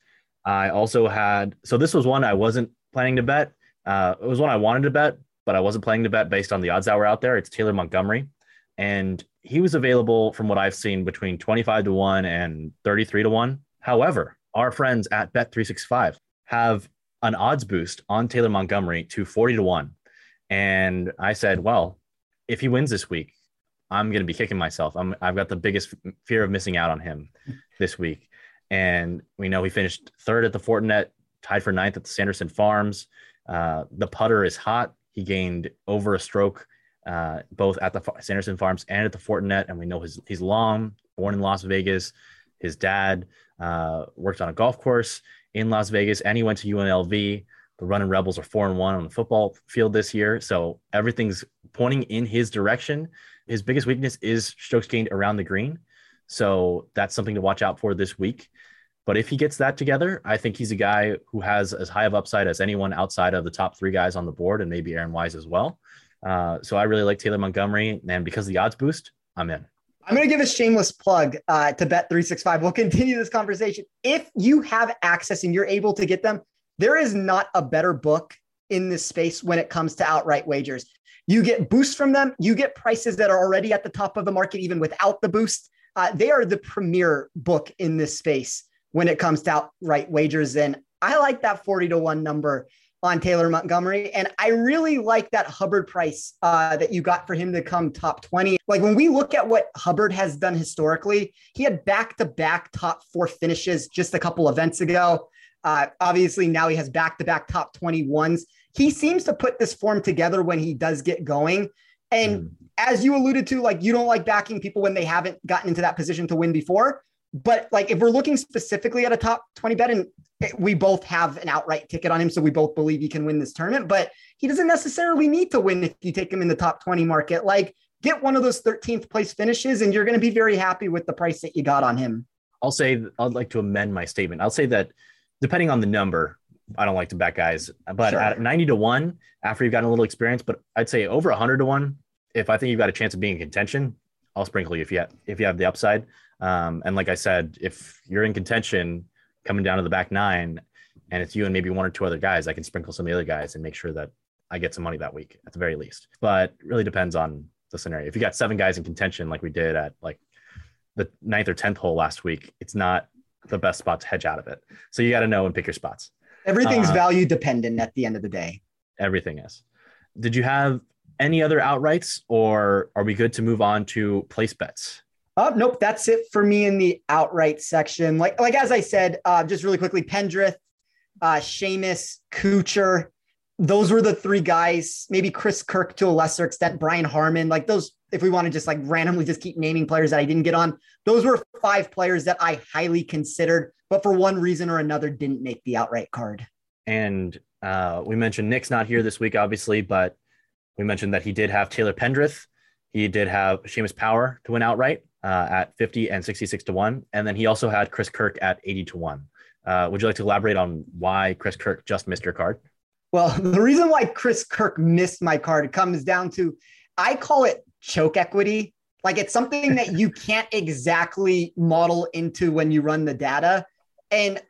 I also had. So this was one I wasn't planning to bet. Uh, it was one I wanted to bet, but I wasn't planning to bet based on the odds that were out there. It's Taylor Montgomery, and he was available from what I've seen between 25 to 1 and 33 to 1. However, our friends at Bet365 have an odds boost on Taylor Montgomery to 40 to 1. And I said, well, if he wins this week, I'm going to be kicking myself. I'm, I've got the biggest fear of missing out on him this week. And we know he finished third at the Fortinet, tied for ninth at the Sanderson Farms. Uh, the putter is hot. He gained over a stroke uh, both at the Sanderson Farms and at the Fortinet. And we know his, he's long, born in Las Vegas. His dad uh, worked on a golf course in Las Vegas, and he went to UNLV. The running Rebels are four and one on the football field this year, so everything's pointing in his direction. His biggest weakness is strokes gained around the green, so that's something to watch out for this week. But if he gets that together, I think he's a guy who has as high of upside as anyone outside of the top three guys on the board, and maybe Aaron Wise as well. Uh, so I really like Taylor Montgomery, and because the odds boost, I'm in. I'm going to give a shameless plug uh, to Bet365. We'll continue this conversation. If you have access and you're able to get them, there is not a better book in this space when it comes to outright wagers. You get boosts from them, you get prices that are already at the top of the market, even without the boost. Uh, they are the premier book in this space when it comes to outright wagers. And I like that 40 to 1 number on Taylor Montgomery. And I really like that Hubbard price uh, that you got for him to come top 20. Like when we look at what Hubbard has done historically, he had back to back top four finishes just a couple events ago. Uh, obviously, now he has back to back top 21s. He seems to put this form together when he does get going. And mm. as you alluded to, like you don't like backing people when they haven't gotten into that position to win before. But like if we're looking specifically at a top 20 bet, and we both have an outright ticket on him, so we both believe he can win this tournament, but he doesn't necessarily need to win if you take him in the top 20 market. Like get one of those 13th place finishes, and you're going to be very happy with the price that you got on him. I'll say I'd like to amend my statement. I'll say that depending on the number, I don't like to bet guys, but sure. at 90 to one, after you've gotten a little experience, but I'd say over 100 to one, if I think you've got a chance of being in contention, I'll sprinkle you if you have, if you have the upside. Um, and like I said, if you're in contention coming down to the back nine, and it's you and maybe one or two other guys, I can sprinkle some of the other guys and make sure that I get some money that week at the very least. But really depends on the scenario. If you got seven guys in contention, like we did at like the ninth or tenth hole last week, it's not the best spot to hedge out of it. So you got to know and pick your spots. Everything's uh, value dependent at the end of the day. Everything is. did you have any other outrights, or are we good to move on to place bets? Oh, nope. That's it for me in the outright section. Like, like as I said, uh, just really quickly, Pendrith, uh, Seamus, Kuchar, those were the three guys, maybe Chris Kirk to a lesser extent, Brian Harman, like those, if we want to just like randomly just keep naming players that I didn't get on, those were five players that I highly considered, but for one reason or another didn't make the outright card. And uh, we mentioned Nick's not here this week, obviously, but we mentioned that he did have Taylor Pendrith. He did have Seamus Power to win outright uh, at 50 and 66 to 1. And then he also had Chris Kirk at 80 to 1. Uh, would you like to elaborate on why Chris Kirk just missed your card? Well, [laughs] the reason why Chris Kirk missed my card comes down to I call it choke equity. Like it's something that you [laughs] can't exactly model into when you run the data. And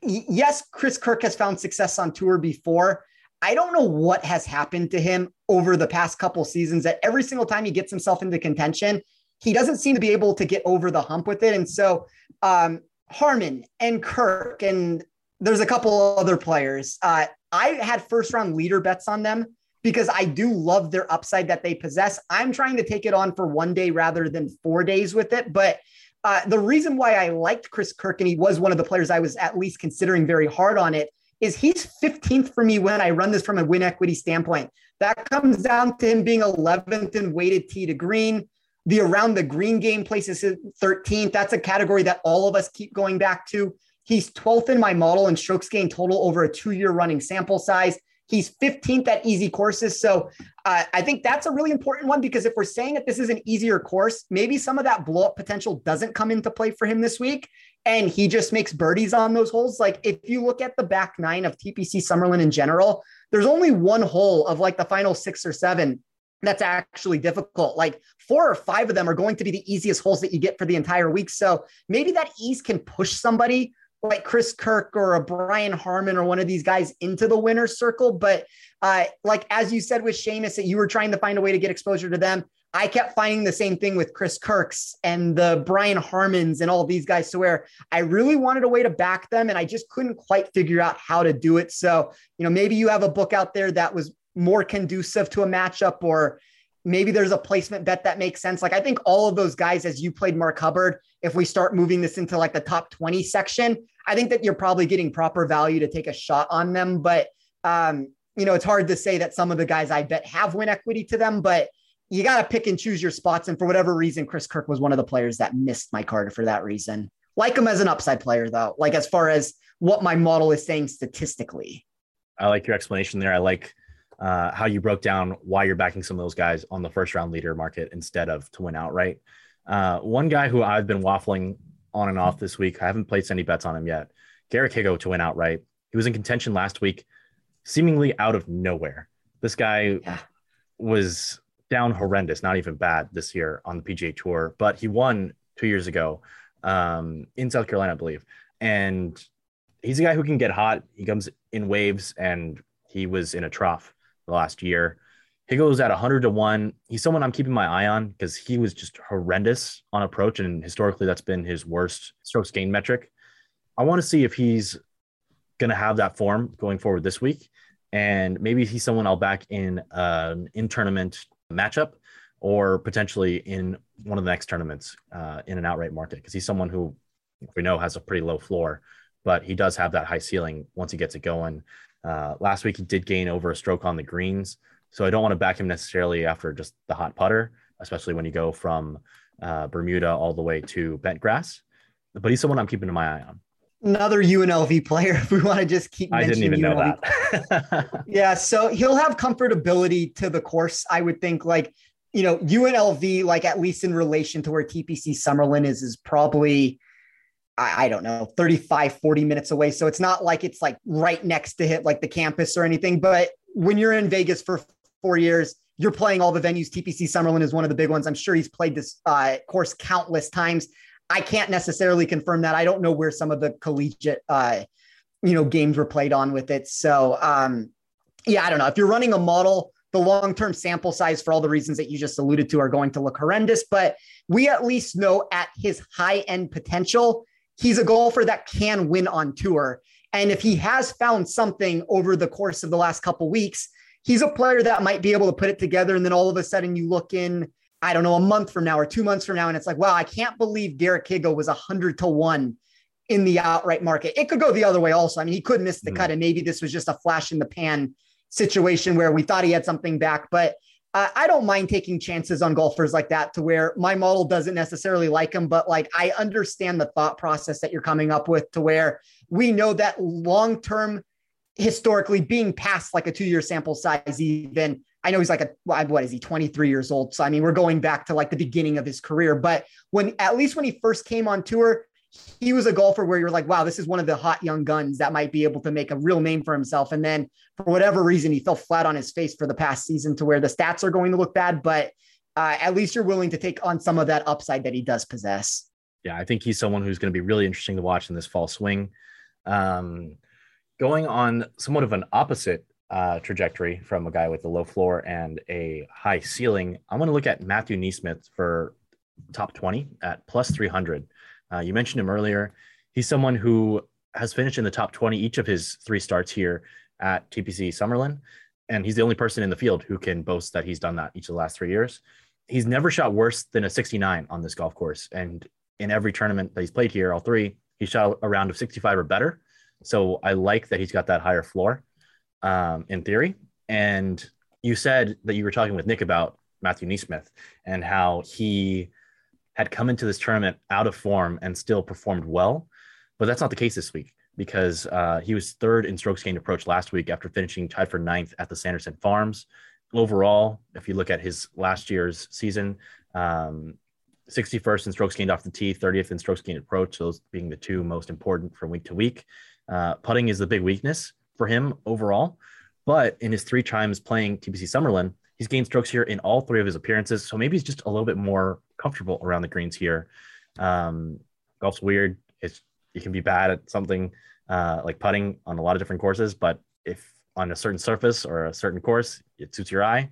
yes, Chris Kirk has found success on tour before. I don't know what has happened to him over the past couple seasons that every single time he gets himself into contention, he doesn't seem to be able to get over the hump with it. And so um, Harman and Kirk, and there's a couple other players. Uh, I had first round leader bets on them because I do love their upside that they possess. I'm trying to take it on for one day rather than four days with it. But uh, the reason why I liked Chris Kirk and he was one of the players I was at least considering very hard on it is he's 15th for me when I run this from a win equity standpoint. That comes down to him being 11th in weighted tee to green. The around the green game places 13th. That's a category that all of us keep going back to. He's 12th in my model and strokes gained total over a two year running sample size. He's 15th at easy courses. So uh, I think that's a really important one because if we're saying that this is an easier course, maybe some of that blow up potential doesn't come into play for him this week. And he just makes birdies on those holes. Like if you look at the back nine of TPC Summerlin in general, there's only one hole of like the final six or seven that's actually difficult. Like four or five of them are going to be the easiest holes that you get for the entire week. So maybe that ease can push somebody like Chris Kirk or a Brian Harman or one of these guys into the winner's circle. But uh, like as you said with Seamus, that you were trying to find a way to get exposure to them. I kept finding the same thing with Chris Kirk's and the Brian Harmans and all these guys to where I really wanted a way to back them and I just couldn't quite figure out how to do it. So, you know, maybe you have a book out there that was more conducive to a matchup or maybe there's a placement bet that makes sense. Like I think all of those guys, as you played Mark Hubbard, if we start moving this into like the top 20 section, I think that you're probably getting proper value to take a shot on them. But um, you know, it's hard to say that some of the guys I bet have win equity to them, but you got to pick and choose your spots. And for whatever reason, Chris Kirk was one of the players that missed my card for that reason. Like him as an upside player, though, like as far as what my model is saying statistically. I like your explanation there. I like uh, how you broke down why you're backing some of those guys on the first round leader market instead of to win outright. Uh, one guy who I've been waffling on and off this week, I haven't placed any bets on him yet. Garrick Higgo to win outright. He was in contention last week, seemingly out of nowhere. This guy yeah. was down horrendous, not even bad this year on the PGA Tour, but he won two years ago um, in South Carolina, I believe. And he's a guy who can get hot. He comes in waves, and he was in a trough the last year. He goes at 100 to 1. He's someone I'm keeping my eye on because he was just horrendous on approach. And historically, that's been his worst strokes gain metric. I want to see if he's going to have that form going forward this week. And maybe he's someone I'll back in an in tournament matchup or potentially in one of the next tournaments uh, in an outright market because he's someone who we know has a pretty low floor, but he does have that high ceiling once he gets it going. Uh, last week, he did gain over a stroke on the greens. So I don't want to back him necessarily after just the hot putter, especially when you go from uh, Bermuda all the way to bent grass. But he's someone I'm keeping my eye on. Another UNLV player. If we want to just keep, I didn't even UNLV. know that. [laughs] yeah, so he'll have comfortability to the course. I would think, like you know, UNLV, like at least in relation to where TPC Summerlin is, is probably I, I, don't know, 35, 40 minutes away. So it's not like it's like right next to hit like the campus or anything. But when you're in Vegas for four years, you're playing all the venues. TPC Summerlin is one of the big ones. I'm sure he's played this uh, course countless times. I can't necessarily confirm that. I don't know where some of the collegiate, uh, you know, games were played on with it. So, um, yeah, I don't know. If you're running a model, the long-term sample size for all the reasons that you just alluded to are going to look horrendous. But we at least know at his high-end potential, he's a golfer that can win on tour. And if he has found something over the course of the last couple weeks, he's a player that might be able to put it together. And then all of a sudden you look in, I don't know, a month from now or two months from now, and it's like, wow, I can't believe Garrick Higgo was a hundred to one in the outright market. It could go the other way also. I mean, he could miss the mm. cut, and maybe this was just a flash in the pan situation where we thought he had something back. But uh, I don't mind taking chances on golfers like that to where my model doesn't necessarily like him, but like I understand the thought process that you're coming up with to where we know that long term historically being past like a two year sample size, even I know he's like a what is he 23 years old. So I mean, we're going back to like the beginning of his career, but when at least when he first came on tour, he was a golfer where you're like, wow, this is one of the hot young guns that might be able to make a real name for himself. And then for whatever reason, he fell flat on his face for the past season to where the stats are going to look bad, but uh, at least you're willing to take on some of that upside that he does possess. Yeah, I think he's someone who's going to be really interesting to watch in this fall swing. Um, going on somewhat of an opposite uh, trajectory from a guy with a low floor and a high ceiling, I'm going to look at Matthew NeSmith for top 20 at plus 300. Uh, you mentioned him earlier. He's someone who has finished in the top 20 each of his three starts here at TPC Summerlin. And he's the only person in the field who can boast that he's done that each of the last three years. He's never shot worse than a 69 on this golf course. And in every tournament that he's played here, all three, he shot a round of 65 or better. So I like that he's got that higher floor um, in theory. And you said that you were talking with Nick about Matthew NeSmith and how he had come into this tournament out of form and still performed well. But that's not the case this week because uh, he was third in strokes gained approach last week after finishing tied for ninth at the Sanderson Farms. Overall, if you look at his last year's season, um, 61st in strokes gained off the tee, 30th in strokes gained approach, those being the two most important from week to week. Uh, putting is the big weakness for him overall. But in his three times playing TPC Summerlin, he's gained strokes here in all three of his appearances. So maybe he's just a little bit more comfortable around the greens here. Um, golf's weird. It's you can be bad at something uh, like putting on a lot of different courses, but if on a certain surface or a certain course it suits your eye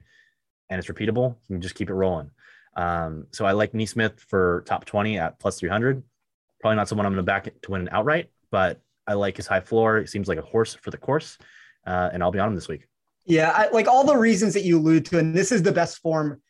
and it's repeatable, you can just keep it rolling. Um, so I like NeSmith for top 20 at plus 300. Probably not someone I'm going to back to win outright, but I like his high floor. It seems like a horse for the course, uh, and I'll be on him this week. Yeah, I, like all the reasons that you allude to, and this is the best form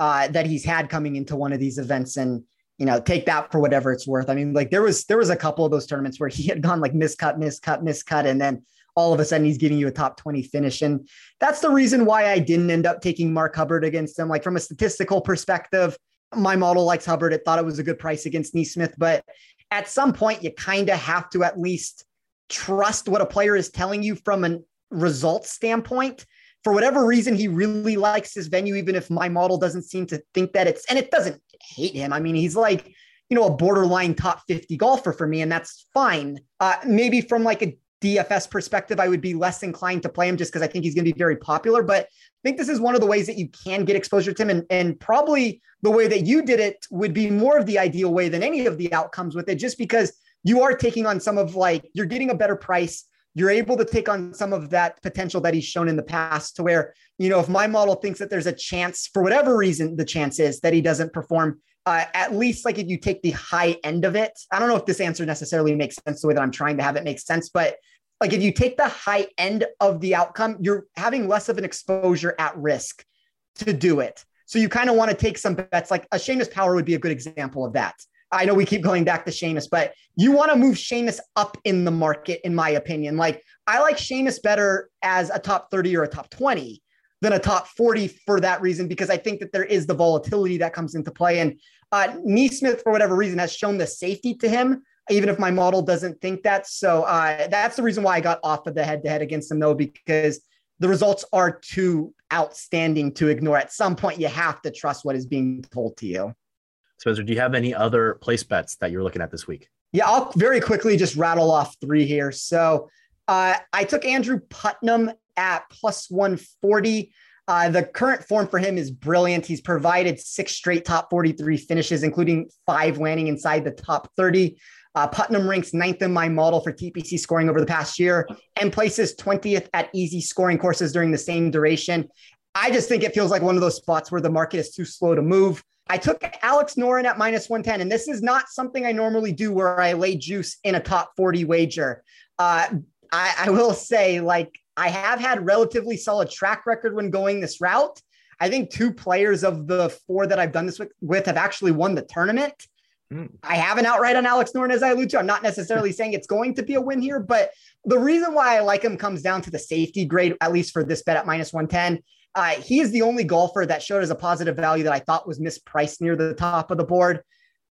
uh, that he's had coming into one of these events, and you know, take that for whatever it's worth. I mean, like there was there was a couple of those tournaments where he had gone like miscut, miscut, miscut, and then all of a sudden he's giving you a top 20 finish. And that's the reason why I didn't end up taking Mark Hubbard against him. Like from a statistical perspective, my model likes Hubbard. It thought it was a good price against NeSmith, but at some point you kind of have to at least trust what a player is telling you from a results standpoint. For whatever reason, he really likes his venue, even if my model doesn't seem to think that it's, and it doesn't hate him. I mean, he's like, you know, a borderline top 50 golfer for me, and that's fine. Uh, maybe from like a DFS perspective, I would be less inclined to play him just because I think he's going to be very popular. But I think this is one of the ways that you can get exposure to him. And, and probably the way that you did it would be more of the ideal way than any of the outcomes with it, just because you are taking on some of like, you're getting a better price. You're able to take on some of that potential that he's shown in the past to where, you know, if my model thinks that there's a chance for whatever reason, the chance is that he doesn't perform, uh, at least like if you take the high end of it, I don't know if this answer necessarily makes sense the way that I'm trying to have it make sense, but like if you take the high end of the outcome, you're having less of an exposure at risk to do it. So you kind of want to take some bets. Like a Seamus Power would be a good example of that. I know we keep going back to Seamus, but you want to move Seamus up in the market, in my opinion. Like I like Seamus better as a top 30 or a top 20 than a top 40 for that reason, because I think that there is the volatility that comes into play. And uh, NeSmith, for whatever reason, has shown the safety to him even if my model doesn't think that. So uh, that's the reason why I got off of the head to head against them, though, because the results are too outstanding to ignore. At some point, you have to trust what is being told to you. Spencer, do you have any other place bets that you're looking at this week? Yeah, I'll very quickly just rattle off three here. So uh, I took Andrew Putnam at plus 140. Uh, the current form for him is brilliant. He's provided six straight top 43 finishes, including five landing inside the top 30. Uh, Putnam ranks ninth in my model for TPC scoring over the past year and places 20th at easy scoring courses during the same duration. I just think it feels like one of those spots where the market is too slow to move. I took Alex Noren at minus 110, and this is not something I normally do where I lay juice in a top 40 wager. Uh, I, I will say, like, I have had relatively solid track record when going this route. I think two players of the four that I've done this with, with have actually won the tournament. Mm. I have an outright on Alex Noren, as I alluded to. I'm not necessarily [laughs] saying it's going to be a win here, but the reason why I like him comes down to the safety grade, at least for this bet at minus 110. Uh, he is the only golfer that showed as a positive value that I thought was mispriced near the top of the board.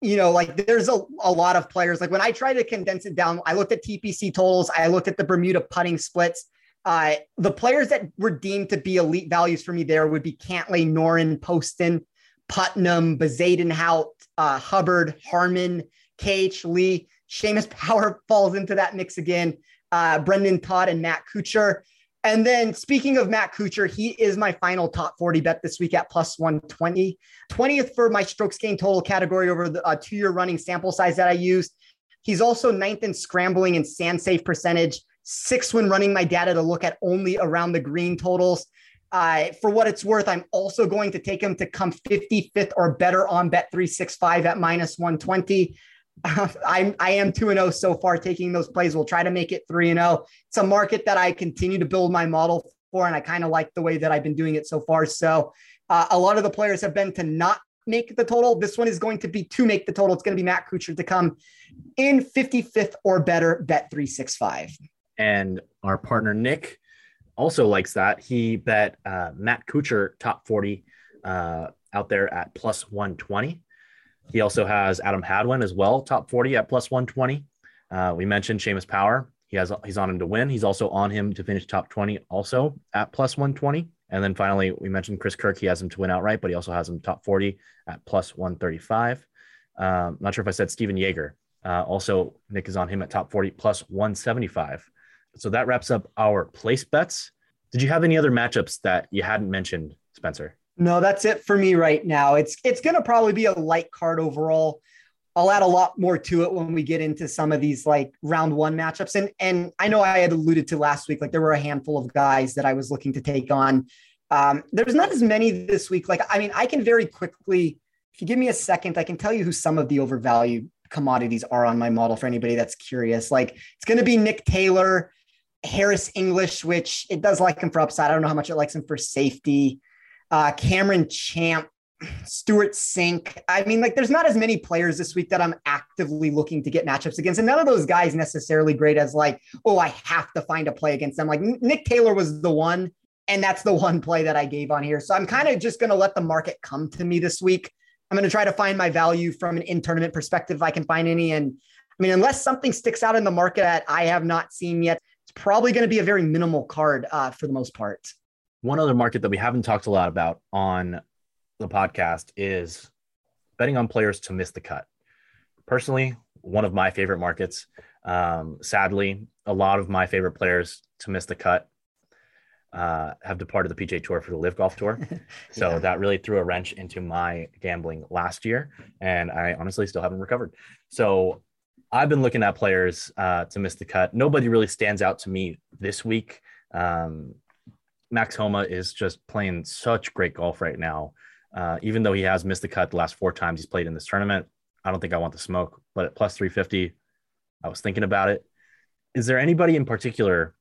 You know, like there's a, a lot of players. Like when I try to condense it down, I looked at TPC totals, I looked at the Bermuda putting splits. Uh, the players that were deemed to be elite values for me there would be Cantlay, Noren, Poston, Putnam, Bezuidenhout, uh, Hubbard, Harman, KH Lee. Seamus Power [laughs] falls into that mix again. Uh, Brendon Todd and Matt Kuchar. And then speaking of Matt Kuchar, he is my final top 40 bet this week at plus 120. 20th for my strokes gain total category over the uh, two year running sample size that I used. He's also ninth in scrambling and sand save percentage, sixth when running my data to look at only around the green totals. Uh, for what it's worth, I'm also going to take him to come 55th or better on bet 365 at minus 120. [laughs] I'm I am two and zero oh so far taking those plays. We'll try to make it three and zero. Oh. It's a market that I continue to build my model for, and I kind of like the way that I've been doing it so far. So uh, a lot of the players have been to not make the total. This one is going to be to make the total. It's going to be Matt Kuchar to come in 55th or better. Bet three six five. And our partner Nick also likes that. He bet uh, Matt Kuchar top 40 uh, out there at plus 120. He also has Adam Hadwin as well, top 40 at plus 120. Uh, we mentioned Seamus Power. He has he's on him to win. He's also on him to finish top 20, also at plus 120. And then finally, we mentioned Chris Kirk. He has him to win outright, but he also has him top 40 at plus 135. Um, not sure if I said Stephan Jaeger. Uh, also, Nick is on him at top 40 plus 175. So that wraps up our place bets. Did you have any other matchups that you hadn't mentioned, Spencer? No, that's it for me right now. It's it's going to probably be a light card overall. I'll add a lot more to it when we get into some of these like round one matchups. And and I know I had alluded to last week, like there were a handful of guys that I was looking to take on. Um, there's not as many this week. Like, I mean, I can very quickly, if you give me a second, I can tell you who some of the overvalued commodities are on my model for anybody that's curious. Like it's going to be Nick Taylor, Harris English, which it does like him for upside. I don't know how much it likes him for safety uh, Cameron Champ, Stewart Cink. I mean, like, there's not as many players this week that I'm actively looking to get matchups against. And none of those guys necessarily great as, like, oh, I have to find a play against them. Like, Nick Taylor was the one, and that's the one play that I gave on here. So I'm kind of just going to let the market come to me this week. I'm going to try to find my value from an in tournament perspective if I can find any. And I mean, unless something sticks out in the market that I have not seen yet, it's probably going to be a very minimal card uh, for the most part. One other market that we haven't talked a lot about on the podcast is betting on players to miss the cut. Personally, one of my favorite markets. Um, sadly, a lot of my favorite players to miss the cut uh, have departed the PGA Tour for the LIV Golf Tour. [laughs] So yeah. that really threw a wrench into my gambling last year, and I honestly still haven't recovered. So I've been looking at players uh, to miss the cut. Nobody really stands out to me this week. Um, Max Homa is just playing such great golf right now. Uh, even though he has missed the cut the last four times he's played in this tournament, I don't think I want the smoke. But at plus 350, I was thinking about it. Is there anybody in particular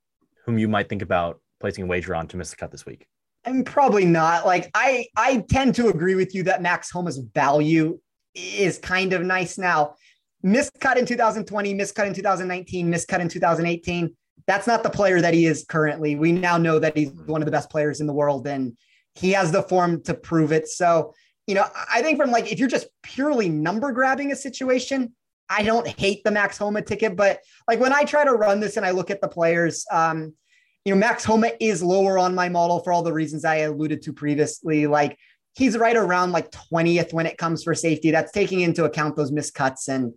whom you might think about placing a wager on to miss the cut this week? I'm probably not. Like I, I tend to agree with you that Max Homa's value is kind of nice now. Miscut in 2020, miscut in 2019, miscut in 2018 that's not the player that he is currently. We now know that he's one of the best players in the world and he has the form to prove it. So, you know, I think from like if you're just purely number grabbing a situation, I don't hate the Max Homa ticket, but like when I try to run this and I look at the players, um, you know, Max Homa is lower on my model for all the reasons I alluded to previously. Like he's right around like 20th when it comes for safety. That's taking into account those miscuts and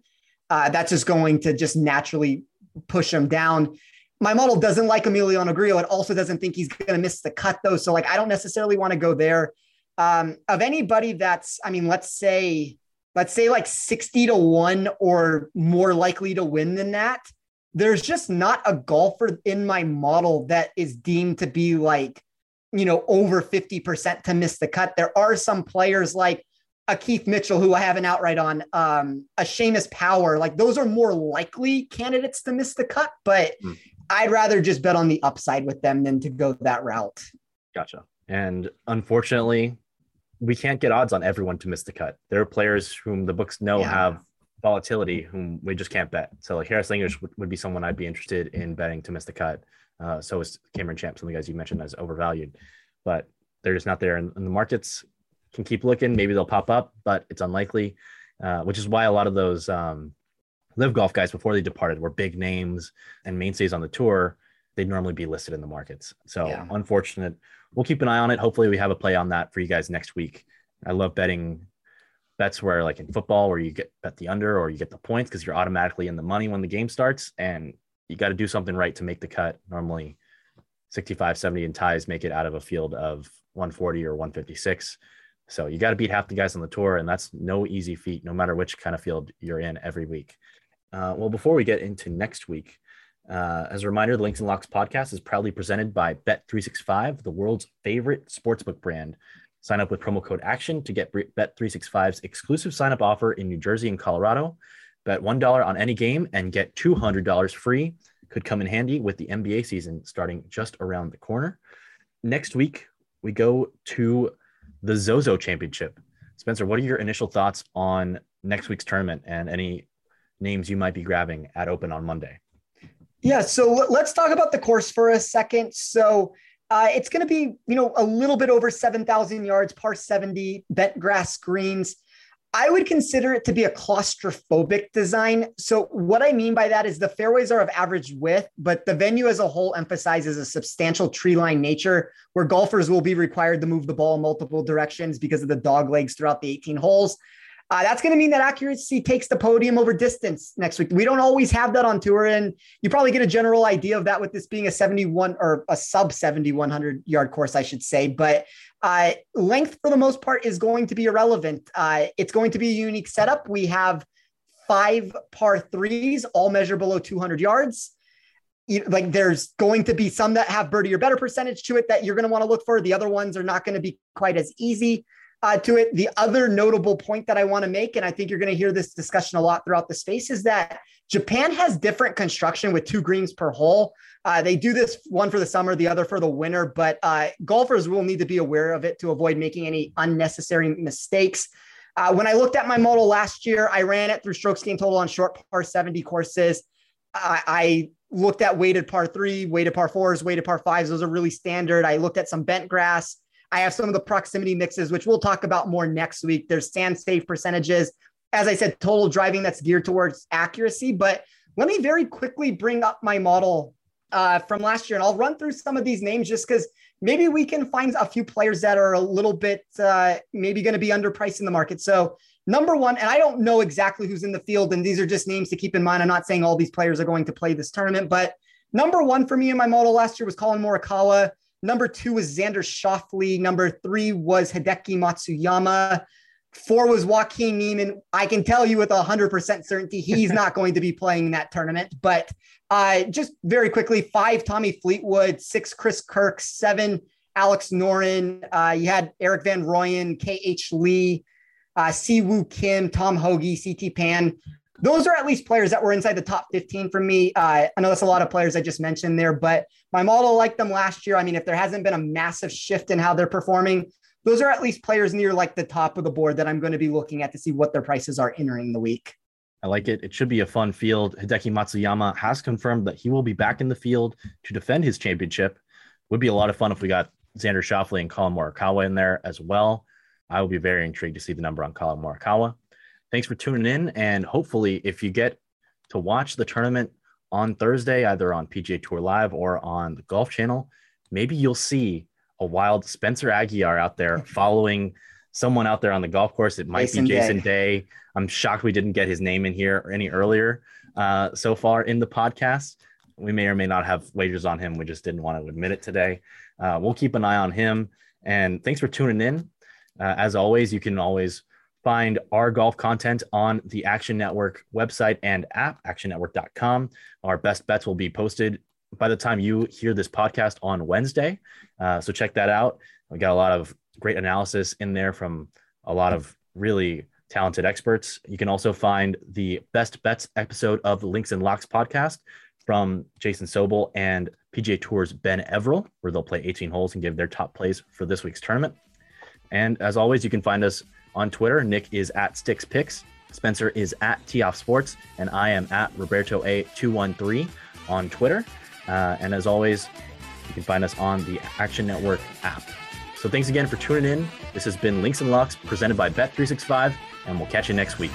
uh, that's just going to just naturally push him down my model doesn't like Emiliano Grillo. It also doesn't think he's going to miss the cut though. So like, I don't necessarily want to go there. Um, of anybody that's, I mean, let's say, let's say like 60 to one or more likely to win than that. There's just not a golfer in my model that is deemed to be like, you know, over 50% to miss the cut. There are some players like a Keith Mitchell, who I have an outright on, um, a Seamus Power, like those are more likely candidates to miss the cut. But mm. I'd rather just bet on the upside with them than to go that route. Gotcha. And unfortunately, we can't get odds on everyone to miss the cut. There are players whom the books know Yeah. have volatility whom we just can't bet. So like Harris English would, would be someone I'd be interested in betting to miss the cut. Uh, so is Cameron Champ, some of the guys you mentioned as overvalued, but they're just not there. in, and the markets can keep looking. Maybe they'll pop up, but it's unlikely, uh, which is why a lot of those um, LIV Golf guys before they departed were big names and mainstays on the tour. They'd normally be listed in the markets. So Yeah. unfortunate. We'll keep an eye on it. Hopefully, we have a play on that for you guys next week. I love betting bets where, like in football, where you get bet the under or you get the points because you're automatically in the money when the game starts. And you got to do something right to make the cut. Normally, 65, 70 and ties make it out of a field of 140 or 156. So you got to beat half the guys on the tour, and that's no easy feat, no matter which kind of field you're in every week. Uh, well, before we get into next week, uh, as a reminder, the Links and Locks podcast is proudly presented by Bet365, the world's favorite sportsbook brand. Sign up with promo code ACTION to get Bet365's exclusive sign up offer in New Jersey and Colorado. Bet $1 on any game and get $200 free. Could come in handy with the NBA season starting just around the corner. Next week, we go to the Zozo Championship. Spencer, what are your initial thoughts on next week's tournament and any names you might be grabbing at Open on Monday? Yeah, so let's talk about the course for a second. So uh, it's going to be, you know, a little bit over 7,000 yards, par 70, bent grass greens. I would consider it to be a claustrophobic design. So what I mean by that is the fairways are of average width, but the venue as a whole emphasizes a substantial tree line nature where golfers will be required to move the ball in multiple directions because of the dog legs throughout the 18 holes. Uh, that's going to mean that accuracy takes the podium over distance next week. We don't always have that on tour, and you probably get a general idea of that with this being a 71 or a sub 7100 yard course, I should say. But uh, length, for the most part, is going to be irrelevant. Uh, it's going to be a unique setup. We have five par threes, all measure below 200 yards. Like there's going to be some that have birdie or better percentage to it that you're going to want to look for. The other ones are not going to be quite as easy uh, to it. The other notable point that I want to make, and I think you're going to hear this discussion a lot throughout the space, is that Japan has different construction with two greens per hole. Uh, they do this one for the summer, the other for the winter, but uh, golfers will need to be aware of it to avoid making any unnecessary mistakes. Uh, when I looked at my model last year, I ran it through strokes gain total on short par 70 courses. I, I looked at weighted par three, weighted par fours, weighted par fives. Those are really standard. I looked at some bent grass. I have some of the proximity mixes, which we'll talk about more next week. There's sand safe percentages. As I said, total driving that's geared towards accuracy. But let me very quickly bring up my model uh, from last year, and I'll run through some of these names just because maybe we can find a few players that are a little bit uh, maybe going to be underpriced in the market. So, number one, and I don't know exactly who's in the field, and these are just names to keep in mind. I'm not saying all these players are going to play this tournament, but number one for me in my model last year was Collin Morikawa. Number two was Xander Schauffele. Number three was Hideki Matsuyama. Four was Joaquin Niemann. I can tell you with 100% certainty he's [laughs] not going to be playing in that tournament. But uh, just very quickly, five Tommy Fleetwood, six Chris Kirk, seven Alex Noren. Uh, you had Erik Van Rooyen, K.H. Lee, uh, Si Woo Kim, Tom Hoge, C.T. Pan. Those are at least players that were inside the top 15 for me. Uh, I know that's a lot of players I just mentioned there, but my model liked them last year. I mean, if there hasn't been a massive shift in how they're performing, those are at least players near like the top of the board that I'm going to be looking at to see what their prices are entering the week. I like it. It should be a fun field. Hideki Matsuyama has confirmed that he will be back in the field to defend his championship. Would be a lot of fun if we got Xander Schauffele and Collin Morikawa in there as well. I will be very intrigued to see the number on Collin Morikawa. Thanks for tuning in. And hopefully, if you get to watch the tournament on Thursday, either on PGA Tour Live or on the Golf Channel, maybe you'll see a wild Spencer Aguiar out there [laughs] following someone out there on the golf course. It might Jason be Jason Day. Day. I'm shocked we didn't get his name in here any earlier uh, so far in the podcast. We may or may not have wagers on him. We just didn't want to admit it today. Uh, we'll keep an eye on him. And thanks for tuning in. Uh, as always, you can always find our golf content on the Action Network website and app, actionnetwork.com. Our best bets will be posted by the time you hear this podcast on Wednesday. Uh, so check that out. We got a lot of great analysis in there from a lot of really talented experts. You can also find the best bets episode of the Links and Locks podcast from Jason Sobel and PGA Tour's Ben Everill, where they'll play 18 holes and give their top plays for this week's tournament. And as always, you can find us on Twitter. Nick is at Sticks Picks, Spencer is at Tee Off Sports, and I am at Roberto A213 on Twitter. Uh, and as always, you can find us on the Action Network app. So thanks again for tuning in. This has been Links and Locks presented by Bet365, and we'll catch you next week.